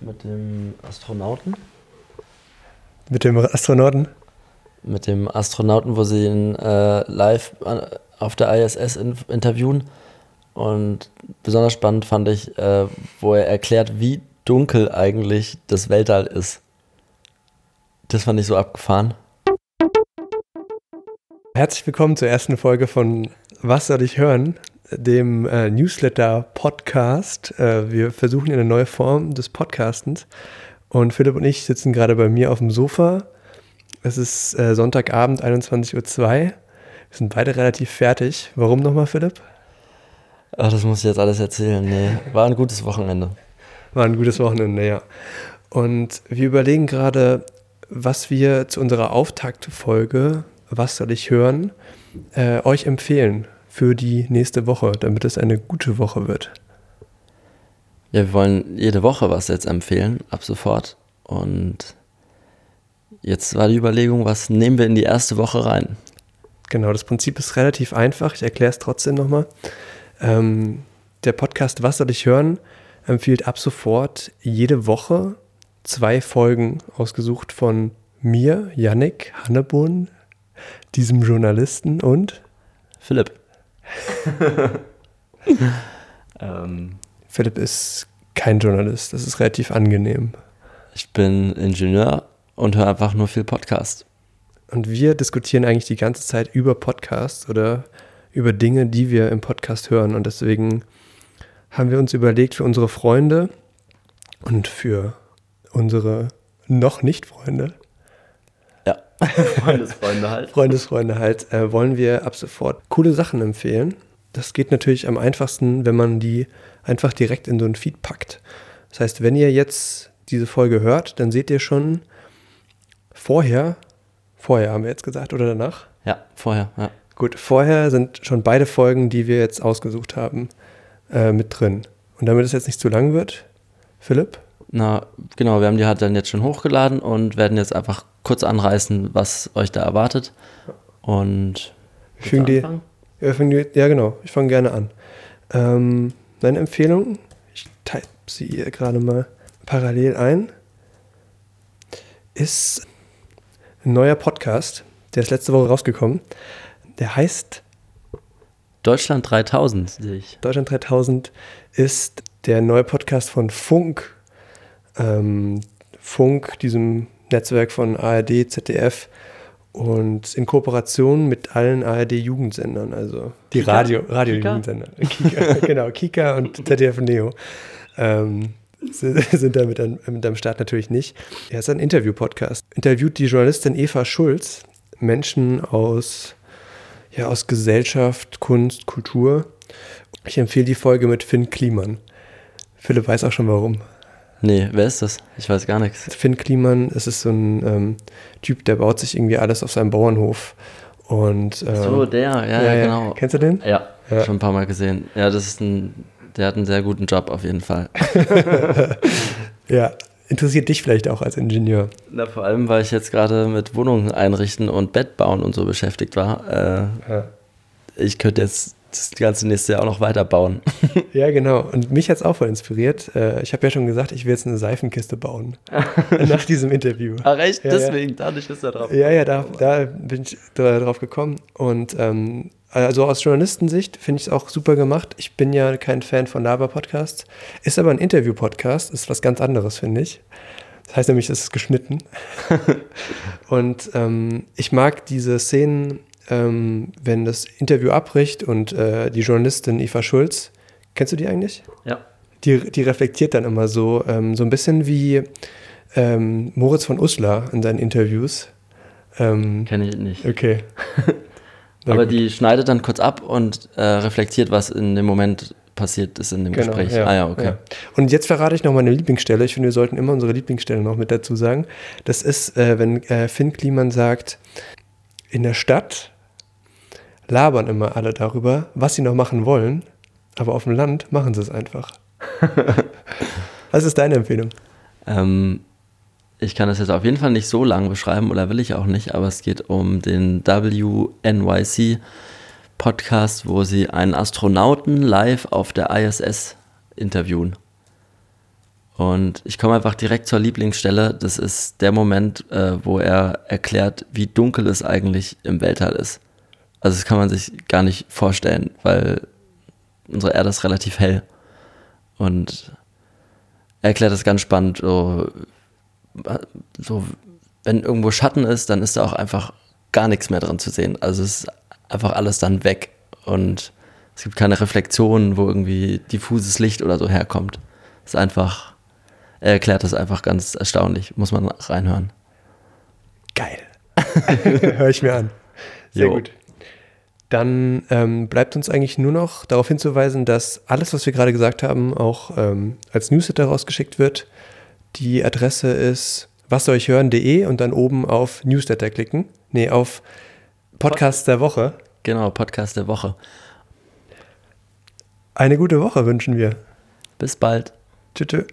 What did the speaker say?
Mit dem Astronauten? Mit dem Astronauten? Mit dem Astronauten, wo sie ihn äh, live auf der ISS in interviewen. Und besonders spannend fand ich, äh, wo er erklärt, wie dunkel eigentlich das Weltall ist. Das fand ich so abgefahren. Herzlich willkommen zur ersten Folge von Was soll ich hören? Dem äh, Newsletter-Podcast. Äh, wir versuchen eine neue Form des Podcastens. Und Philipp und ich sitzen gerade bei mir auf dem Sofa. Es ist äh, Sonntagabend, 21.02 Uhr. Wir sind beide relativ fertig. Warum nochmal, Philipp? Ach, das muss ich jetzt alles erzählen. Nee, war ein gutes Wochenende. War ein gutes Wochenende, ja. Und wir überlegen gerade, was wir zu unserer Auftaktfolge, was soll ich hören, äh, euch empfehlen für die nächste Woche, damit es eine gute Woche wird? Ja, wir wollen jede Woche was jetzt empfehlen, ab sofort. Und jetzt war die Überlegung, was nehmen wir in die erste Woche rein? Genau, das Prinzip ist relativ einfach. Ich erkläre es trotzdem nochmal. Ähm, der Podcast Was soll ich hören? empfiehlt ab sofort jede Woche zwei Folgen ausgesucht von mir, Yannick Hannebun, diesem Journalisten und Philipp. ähm, Philipp ist kein Journalist, das ist relativ angenehm. Ich bin Ingenieur und höre einfach nur viel Podcast. Und wir diskutieren eigentlich die ganze Zeit über Podcasts oder über Dinge, die wir im Podcast hören. Und deswegen haben wir uns überlegt, für unsere Freunde und für unsere noch nicht Freunde, Freundesfreunde halt. Freundesfreunde halt, äh, wollen wir ab sofort coole Sachen empfehlen. Das geht natürlich am einfachsten, wenn man die einfach direkt in so ein Feed packt. Das heißt, wenn ihr jetzt diese Folge hört, dann seht ihr schon vorher, vorher haben wir jetzt gesagt, oder danach? Ja, vorher, ja. Gut, vorher sind schon beide Folgen, die wir jetzt ausgesucht haben, äh, mit drin. Und damit es jetzt nicht zu lang wird, Philipp? Na, genau, wir haben die halt dann jetzt schon hochgeladen und werden jetzt einfach kurz anreißen, was euch da erwartet. Und ich die, ja, die, ja, genau, ich fange gerne an. Ähm, meine Empfehlung, ich type sie hier gerade mal parallel ein, ist ein neuer Podcast, der ist letzte Woche rausgekommen. Der heißt Deutschland 3000, sehe ich. Deutschland 3000 ist der neue Podcast von Funk. Ähm, Funk, diesem Netzwerk von ARD, ZDF und in Kooperation mit allen ARD-Jugendsendern, also die Radio, Radio-Jugendsender. Kika, genau, Kika und ZDF Neo. Ähm, sind da mit, mit am Start natürlich nicht. Er ist ein Interview-Podcast. Interviewt die Journalistin Eva Schulz Menschen aus, ja, aus Gesellschaft, Kunst, Kultur. Ich empfehle die Folge mit Finn Kliman. Philipp weiß auch schon warum. Nee, wer ist das? Ich weiß gar nichts. Finn Kliman, es ist so ein ähm, Typ, der baut sich irgendwie alles auf seinem Bauernhof. Und, ähm, so, der, ja, ja, ja, genau. Kennst du den? Ja, ja, schon ein paar Mal gesehen. Ja, das ist ein, der hat einen sehr guten Job auf jeden Fall. ja, interessiert dich vielleicht auch als Ingenieur. Na, vor allem, weil ich jetzt gerade mit Wohnungen einrichten und Bett bauen und so beschäftigt war. Äh, ja. Ich könnte jetzt das ganze nächste Jahr auch noch weiterbauen. ja, genau. Und mich hat es auch voll inspiriert. Äh, ich habe ja schon gesagt, ich will jetzt eine Seifenkiste bauen. nach diesem Interview. Ach, echt? Ja, Deswegen, ja. dadurch du da drauf Ja, ja, da, da bin ich drauf gekommen. Und ähm, also aus Journalistensicht finde ich es auch super gemacht. Ich bin ja kein Fan von Lava-Podcasts. Ist aber ein Interview-Podcast. Ist was ganz anderes, finde ich. Das heißt nämlich, es ist geschnitten. und ähm, ich mag diese Szenen ähm, wenn das Interview abbricht und äh, die Journalistin Eva Schulz, kennst du die eigentlich? Ja. Die, die reflektiert dann immer so, ähm, so ein bisschen wie ähm, Moritz von Uslar in seinen Interviews. Ähm, Kenne ich nicht. Okay. Aber gut. die schneidet dann kurz ab und äh, reflektiert, was in dem Moment passiert ist in dem genau, Gespräch. Ja, ah ja, okay. Ja. Und jetzt verrate ich noch meine Lieblingsstelle. Ich finde, wir sollten immer unsere Lieblingsstelle noch mit dazu sagen. Das ist, äh, wenn äh, Finn Kliman sagt, in der Stadt labern immer alle darüber, was sie noch machen wollen, aber auf dem Land machen sie es einfach. was ist deine Empfehlung? Ähm, ich kann das jetzt auf jeden Fall nicht so lang beschreiben oder will ich auch nicht, aber es geht um den WNYC Podcast, wo sie einen Astronauten live auf der ISS interviewen. Und ich komme einfach direkt zur Lieblingsstelle. Das ist der Moment, äh, wo er erklärt, wie dunkel es eigentlich im Weltall ist. Also das kann man sich gar nicht vorstellen, weil unsere Erde ist relativ hell. Und er erklärt das ganz spannend. So, so, wenn irgendwo Schatten ist, dann ist da auch einfach gar nichts mehr drin zu sehen. Also es ist einfach alles dann weg. Und es gibt keine Reflexion, wo irgendwie diffuses Licht oder so herkommt. Es ist einfach er erklärt das einfach ganz erstaunlich. Muss man reinhören. Geil. Hör ich mir an. Sehr jo. gut. Dann ähm, bleibt uns eigentlich nur noch darauf hinzuweisen, dass alles, was wir gerade gesagt haben, auch ähm, als Newsletter rausgeschickt wird. Die Adresse ist wassolleuchhören.de und dann oben auf Newsletter klicken. Nee, auf Podcast Pod der Woche. Genau, Podcast der Woche. Eine gute Woche wünschen wir. Bis bald. Tschüss.